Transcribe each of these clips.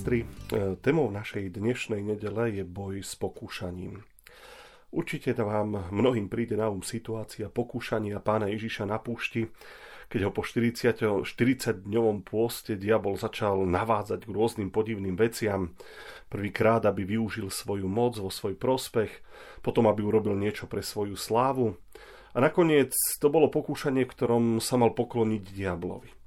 Sestry, e, témou našej dnešnej nedele je boj s pokúšaním. Určite vám mnohým príde na um situácia pokúšania pána Ježiša na púšti, keď ho po 40, 40 dňovom pôste diabol začal navádzať k rôznym podivným veciam. Prvýkrát, aby využil svoju moc vo svoj prospech, potom aby urobil niečo pre svoju slávu. A nakoniec to bolo pokúšanie, v ktorom sa mal pokloniť diablovi.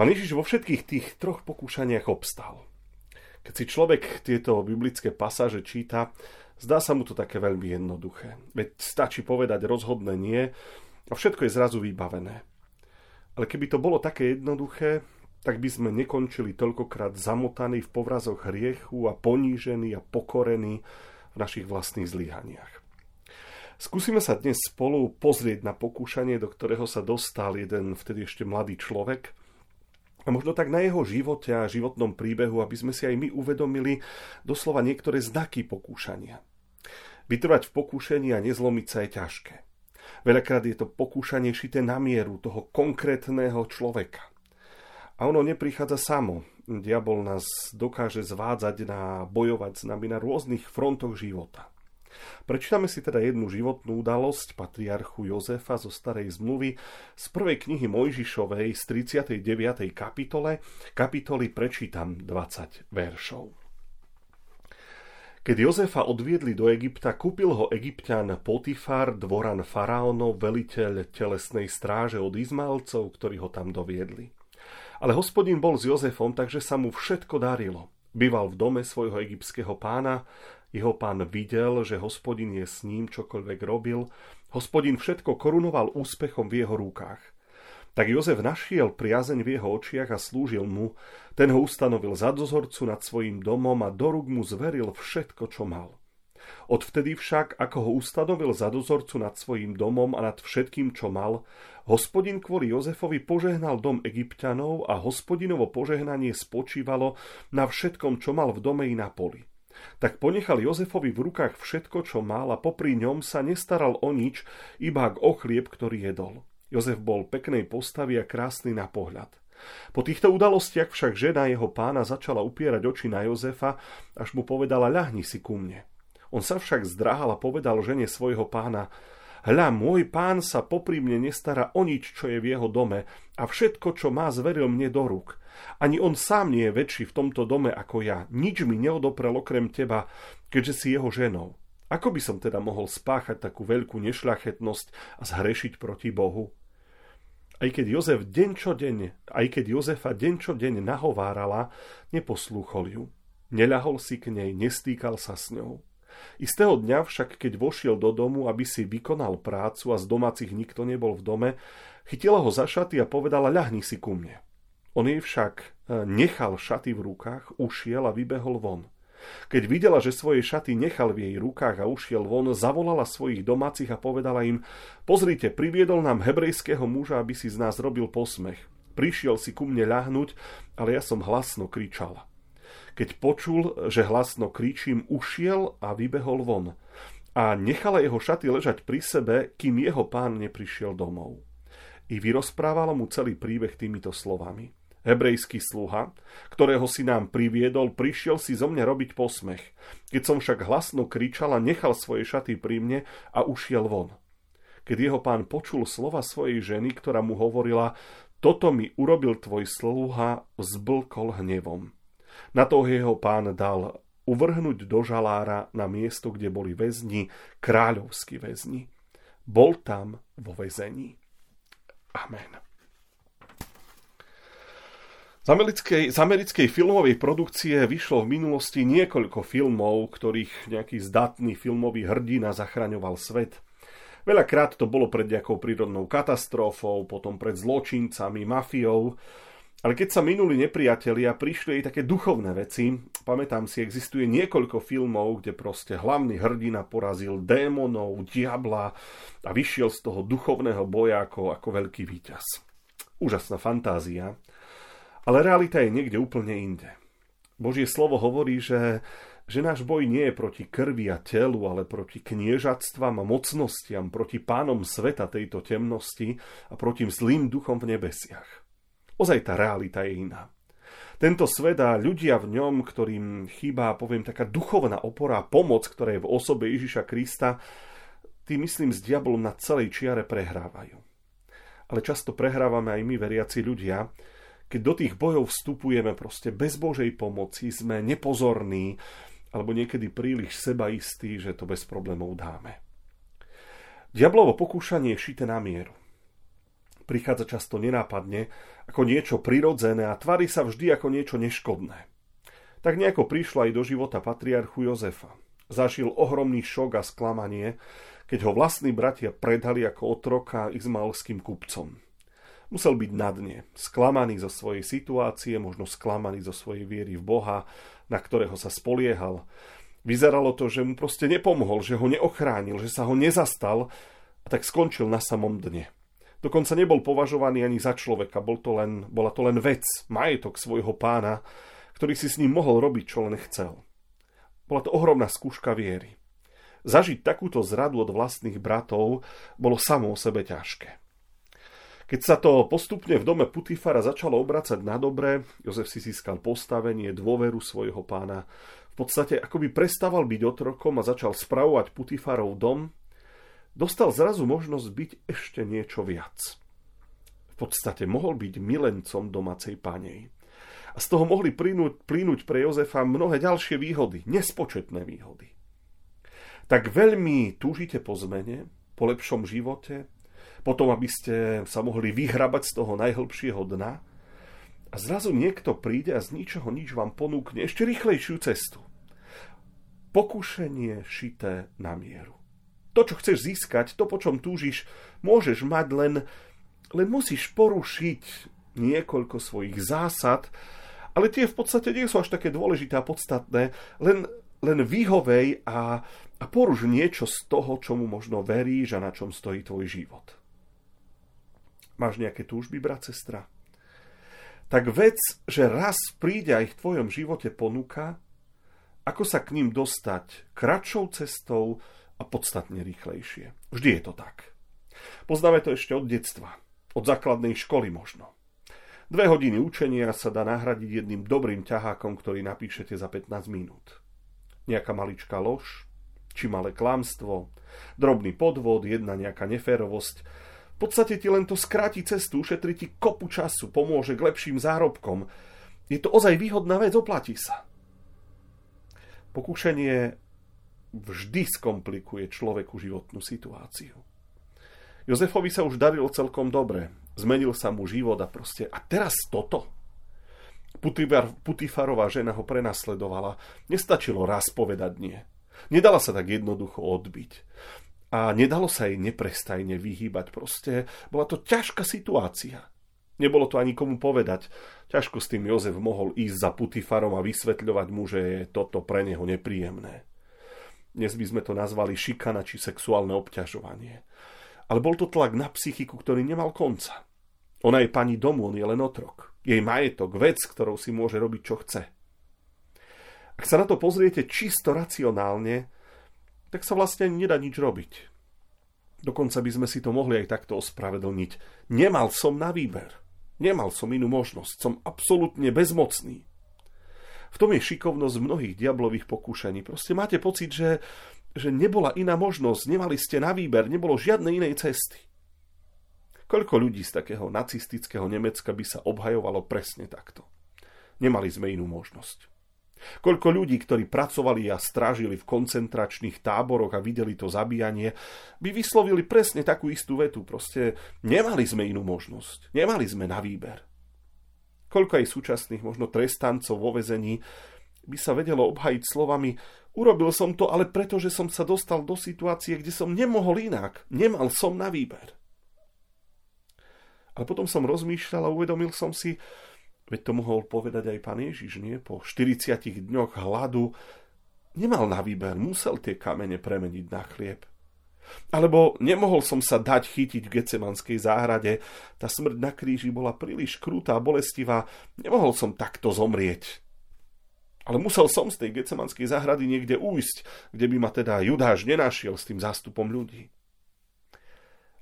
Pán Ježiš vo všetkých tých troch pokúšaniach obstal. Keď si človek tieto biblické pasáže číta, zdá sa mu to také veľmi jednoduché. Veď stačí povedať rozhodné nie a všetko je zrazu vybavené. Ale keby to bolo také jednoduché, tak by sme nekončili toľkokrát zamotaní v povrazoch hriechu a ponížení a pokorení v našich vlastných zlyhaniach. Skúsime sa dnes spolu pozrieť na pokúšanie, do ktorého sa dostal jeden vtedy ešte mladý človek a možno tak na jeho živote a životnom príbehu, aby sme si aj my uvedomili doslova niektoré znaky pokúšania. Vytrvať v pokúšení a nezlomiť sa je ťažké. Veľakrát je to pokúšanie šité na mieru toho konkrétneho človeka. A ono neprichádza samo. Diabol nás dokáže zvádzať na bojovať s nami na rôznych frontoch života. Prečítame si teda jednu životnú udalosť patriarchu Jozefa zo starej zmluvy z prvej knihy Mojžišovej z 39. kapitole. Kapitoly prečítam 20 veršov. Keď Jozefa odviedli do Egypta, kúpil ho egyptian Potifar, dvoran faraónov, veliteľ telesnej stráže od Izmaelcov, ktorí ho tam doviedli. Ale hospodin bol s Jozefom, takže sa mu všetko darilo. Býval v dome svojho egyptského pána, jeho pán videl, že hospodin je s ním, čokoľvek robil. Hospodin všetko korunoval úspechom v jeho rukách. Tak Jozef našiel priazeň v jeho očiach a slúžil mu. Ten ho ustanovil za dozorcu nad svojim domom a do rúk mu zveril všetko, čo mal. Odvtedy však, ako ho ustanovil za dozorcu nad svojim domom a nad všetkým, čo mal, hospodin kvôli Jozefovi požehnal dom egyptianov a hospodinovo požehnanie spočívalo na všetkom, čo mal v dome i na poli. Tak ponechal Jozefovi v rukách všetko, čo mal a popri ňom sa nestaral o nič, iba o chlieb, ktorý jedol. Jozef bol peknej postavy a krásny na pohľad. Po týchto udalostiach však žena jeho pána začala upierať oči na Jozefa, až mu povedala ľahni si ku mne. On sa však zdráhal a povedal žene svojho pána Hľa, môj pán sa popri mne nestará o nič, čo je v jeho dome a všetko, čo má, zveril mne do rúk. Ani on sám nie je väčší v tomto dome ako ja. Nič mi neodoprel okrem teba, keďže si jeho ženou. Ako by som teda mohol spáchať takú veľkú nešľachetnosť a zhrešiť proti Bohu? Aj keď, Jozef deň čo deň, aj keď Jozefa deň čo deň nahovárala, neposlúchol ju. Neľahol si k nej, nestýkal sa s ňou. Istého dňa však, keď vošiel do domu, aby si vykonal prácu a z domácich nikto nebol v dome, chytila ho za šaty a povedala ľahni si ku mne. On jej však e, nechal šaty v rukách, ušiel a vybehol von. Keď videla, že svoje šaty nechal v jej rukách a ušiel von, zavolala svojich domácich a povedala im Pozrite, priviedol nám hebrejského muža, aby si z nás robil posmech. Prišiel si ku mne ľahnuť, ale ja som hlasno kričala. Keď počul, že hlasno kričím, ušiel a vybehol von. A nechala jeho šaty ležať pri sebe, kým jeho pán neprišiel domov. I vyrozprávala mu celý príbeh týmito slovami. Hebrejský sluha, ktorého si nám priviedol, prišiel si zo mňa robiť posmech. Keď som však hlasno kričala, nechal svoje šaty pri mne a ušiel von. Keď jeho pán počul slova svojej ženy, ktorá mu hovorila, toto mi urobil tvoj sluha, zblkol hnevom. Na to jeho pán dal uvrhnúť do žalára na miesto, kde boli väzni, kráľovskí väzni. Bol tam vo väzení. Amen. Z americkej, z americkej filmovej produkcie vyšlo v minulosti niekoľko filmov, ktorých nejaký zdatný filmový hrdina zachraňoval svet. Veľakrát to bolo pred nejakou prírodnou katastrofou, potom pred zločincami, mafiou, Ale keď sa minuli nepriatelia, prišli aj také duchovné veci. Pamätám si, existuje niekoľko filmov, kde proste hlavný hrdina porazil démonov, diabla a vyšiel z toho duchovného boja ako, ako veľký víťaz. Úžasná fantázia. Ale realita je niekde úplne inde. Božie slovo hovorí, že, že náš boj nie je proti krvi a telu, ale proti kniežatstvám a mocnostiam, proti pánom sveta tejto temnosti a proti zlým duchom v nebesiach. Ozaj tá realita je iná. Tento svet a ľudia v ňom, ktorým chýba, poviem, taká duchovná opora a pomoc, ktorá je v osobe Ježiša Krista, tí, myslím, s diabolom na celej čiare prehrávajú. Ale často prehrávame aj my, veriaci ľudia, keď do tých bojov vstupujeme proste bez Božej pomoci, sme nepozorní, alebo niekedy príliš sebaistí, že to bez problémov dáme. Diablovo pokúšanie je na mieru prichádza často nenápadne, ako niečo prirodzené a tvári sa vždy ako niečo neškodné. Tak nejako prišlo aj do života patriarchu Jozefa. Zažil ohromný šok a sklamanie, keď ho vlastní bratia predali ako otroka izmaelským kupcom. Musel byť na dne, sklamaný zo svojej situácie, možno sklamaný zo svojej viery v Boha, na ktorého sa spoliehal. Vyzeralo to, že mu proste nepomohol, že ho neochránil, že sa ho nezastal a tak skončil na samom dne. Dokonca nebol považovaný ani za človeka, bol to len, bola to len vec, majetok svojho pána, ktorý si s ním mohol robiť, čo len chcel. Bola to ohromná skúška viery. Zažiť takúto zradu od vlastných bratov bolo samo o sebe ťažké. Keď sa to postupne v dome Putifara začalo obracať na dobre, Jozef si získal postavenie, dôveru svojho pána. V podstate akoby prestával byť otrokom a začal spravovať Putifarov dom, dostal zrazu možnosť byť ešte niečo viac. V podstate mohol byť milencom domácej panej. A z toho mohli plynúť, plynúť pre Jozefa mnohé ďalšie výhody, nespočetné výhody. Tak veľmi túžite po zmene, po lepšom živote, potom, aby ste sa mohli vyhrabať z toho najhlbšieho dna a zrazu niekto príde a z ničoho nič vám ponúkne ešte rýchlejšiu cestu. Pokušenie šité na mieru to, čo chceš získať, to, po čom túžiš, môžeš mať, len, len musíš porušiť niekoľko svojich zásad, ale tie v podstate nie sú až také dôležité a podstatné, len, len vyhovej a, a poruš niečo z toho, čomu možno veríš a na čom stojí tvoj život. Máš nejaké túžby, brat, sestra? Tak vec, že raz príde aj v tvojom živote ponuka, ako sa k ním dostať kratšou cestou, a podstatne rýchlejšie. Vždy je to tak. Poznáme to ešte od detstva, od základnej školy možno. Dve hodiny učenia sa dá nahradiť jedným dobrým ťahákom, ktorý napíšete za 15 minút. Nejaká maličká lož, či malé klamstvo, drobný podvod, jedna nejaká neférovosť. Podstate ti len to skráti cestu, ušetri ti kopu času, pomôže k lepším zárobkom. Je to ozaj výhodná vec, oplatí sa. Pokúšenie vždy skomplikuje človeku životnú situáciu. Jozefovi sa už darilo celkom dobre. Zmenil sa mu život a proste... A teraz toto? Putifar, Putifarová žena ho prenasledovala. Nestačilo raz povedať nie. Nedala sa tak jednoducho odbiť. A nedalo sa jej neprestajne vyhýbať. Proste bola to ťažká situácia. Nebolo to ani komu povedať. Ťažko s tým Jozef mohol ísť za Putifarom a vysvetľovať mu, že je toto pre neho nepríjemné. Dnes by sme to nazvali šikana či sexuálne obťažovanie. Ale bol to tlak na psychiku, ktorý nemal konca. Ona je pani domu, on je len otrok. Jej majetok, vec, ktorou si môže robiť, čo chce. Ak sa na to pozriete čisto racionálne, tak sa vlastne nedá nič robiť. Dokonca by sme si to mohli aj takto ospravedlniť. Nemal som na výber. Nemal som inú možnosť. Som absolútne bezmocný. V tom je šikovnosť mnohých diablových pokúšaní. Proste máte pocit, že, že nebola iná možnosť, nemali ste na výber, nebolo žiadnej inej cesty. Koľko ľudí z takého nacistického Nemecka by sa obhajovalo presne takto? Nemali sme inú možnosť. Koľko ľudí, ktorí pracovali a strážili v koncentračných táboroch a videli to zabíjanie, by vyslovili presne takú istú vetu. Proste nemali sme inú možnosť. Nemali sme na výber. Koľko aj súčasných možno trestancov vo vezení by sa vedelo obhajiť slovami urobil som to, ale preto, že som sa dostal do situácie, kde som nemohol inak. Nemal som na výber. Ale potom som rozmýšľal a uvedomil som si, Veď to mohol povedať aj pán Ježiš, nie? Po 40 dňoch hladu nemal na výber, musel tie kamene premeniť na chlieb. Alebo nemohol som sa dať chytiť v Gecemanskej záhrade. Tá smrť na kríži bola príliš krutá a bolestivá. Nemohol som takto zomrieť. Ale musel som z tej Gecemanskej záhrady niekde újsť, kde by ma teda Judáš nenašiel s tým zástupom ľudí.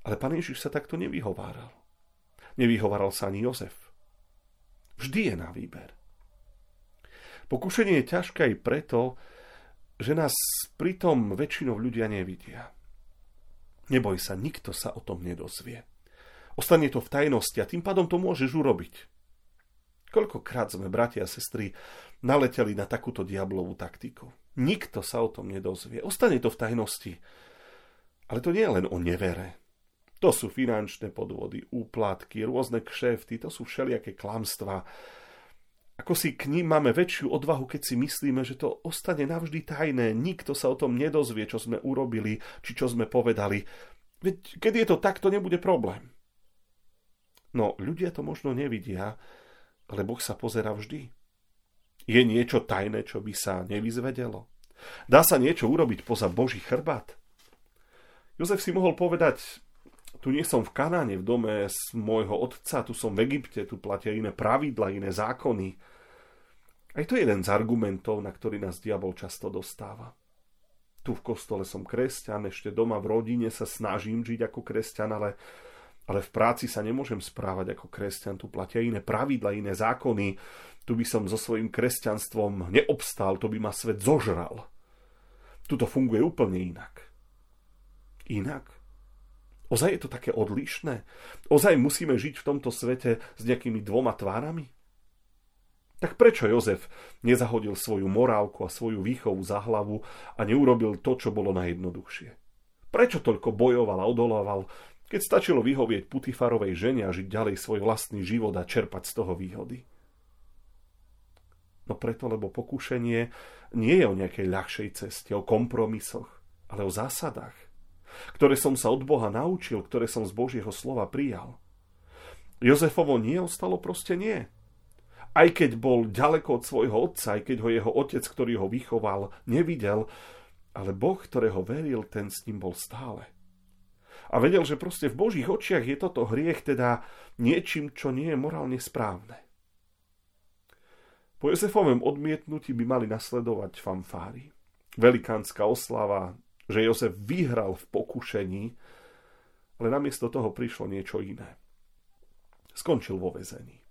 Ale pán Ježiš sa takto nevyhováral. Nevyhováral sa ani Jozef. Vždy je na výber. Pokušenie je ťažké aj preto, že nás pritom väčšinou ľudia nevidia. Neboj sa, nikto sa o tom nedozvie. Ostane to v tajnosti a tým pádom to môžeš urobiť. Koľkokrát sme, bratia a sestry, naleteli na takúto diablovú taktiku. Nikto sa o tom nedozvie. Ostane to v tajnosti. Ale to nie je len o nevere. To sú finančné podvody, úplatky, rôzne kšefty, to sú všelijaké klamstvá. Ako si k ním máme väčšiu odvahu, keď si myslíme, že to ostane navždy tajné, nikto sa o tom nedozvie, čo sme urobili, či čo sme povedali. Veď keď je to tak, to nebude problém. No, ľudia to možno nevidia, ale Boh sa pozera vždy. Je niečo tajné, čo by sa nevyzvedelo? Dá sa niečo urobiť poza Boží chrbát? Jozef si mohol povedať, tu nie som v Kanáne, v dome z môjho otca, tu som v Egypte, tu platia iné pravidla, iné zákony. Aj to je jeden z argumentov, na ktorý nás diabol často dostáva. Tu v kostole som kresťan, ešte doma v rodine sa snažím žiť ako kresťan, ale, ale v práci sa nemôžem správať ako kresťan. Tu platia iné pravidla, iné zákony. Tu by som so svojím kresťanstvom neobstal, to by ma svet zožral. Tuto funguje úplne inak. Inak? Ozaj je to také odlišné? Ozaj musíme žiť v tomto svete s nejakými dvoma tvárami? Tak prečo Jozef nezahodil svoju morálku a svoju výchovu za hlavu a neurobil to, čo bolo najjednoduchšie? Prečo toľko bojoval a odolával, keď stačilo vyhovieť Putifarovej žene a žiť ďalej svoj vlastný život a čerpať z toho výhody? No preto, lebo pokušenie nie je o nejakej ľahšej ceste, o kompromisoch, ale o zásadách ktoré som sa od Boha naučil, ktoré som z Božieho slova prijal. Jozefovo nie ostalo proste nie. Aj keď bol ďaleko od svojho otca, aj keď ho jeho otec, ktorý ho vychoval, nevidel, ale Boh, ktorého veril, ten s ním bol stále. A vedel, že proste v Božích očiach je toto hriech teda niečím, čo nie je morálne správne. Po Jozefovom odmietnutí by mali nasledovať fanfári. Velikánska oslava, že Jozef vyhral v pokušení, ale namiesto toho prišlo niečo iné. Skončil vo vezení.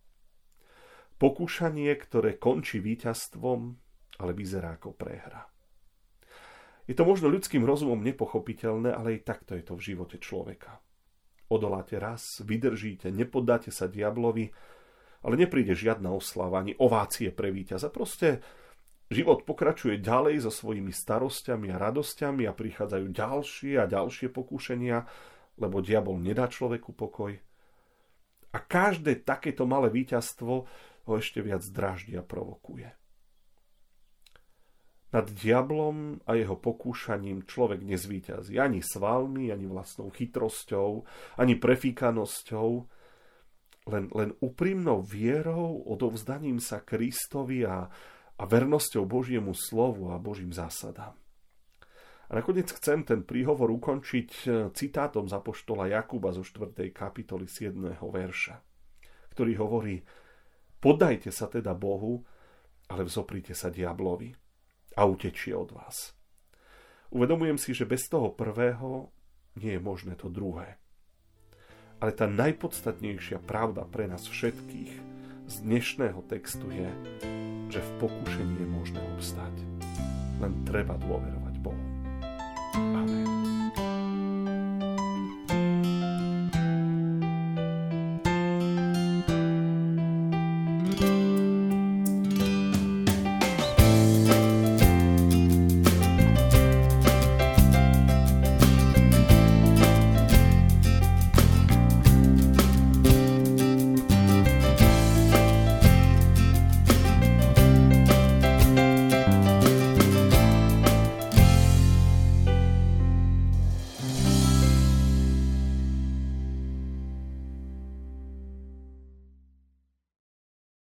Pokúšanie, ktoré končí víťazstvom, ale vyzerá ako prehra. Je to možno ľudským rozumom nepochopiteľné, ale i takto je to v živote človeka. Odoláte raz, vydržíte, nepodáte sa diablovi, ale nepríde žiadna oslava ani ovácie pre víťaza. Proste Život pokračuje ďalej so svojimi starosťami a radosťami a prichádzajú ďalšie a ďalšie pokúšenia, lebo diabol nedá človeku pokoj. A každé takéto malé víťazstvo ho ešte viac draždí a provokuje. Nad diablom a jeho pokúšaním človek nezvíťazí ani svalmi, ani vlastnou chytrosťou, ani prefíkanosťou, len, len úprimnou vierou, odovzdaním sa Kristovi a, a vernosťou Božiemu slovu a Božím zásadám. A nakoniec chcem ten príhovor ukončiť e, citátom za poštola Jakuba zo 4. kapitoly 7. verša, ktorý hovorí Podajte sa teda Bohu, ale vzoprite sa diablovi a utečie od vás. Uvedomujem si, že bez toho prvého nie je možné to druhé. Ale tá najpodstatnejšia pravda pre nás všetkých z dnešného textu je, že v pokušení je možné obstať. Len treba dôverovať.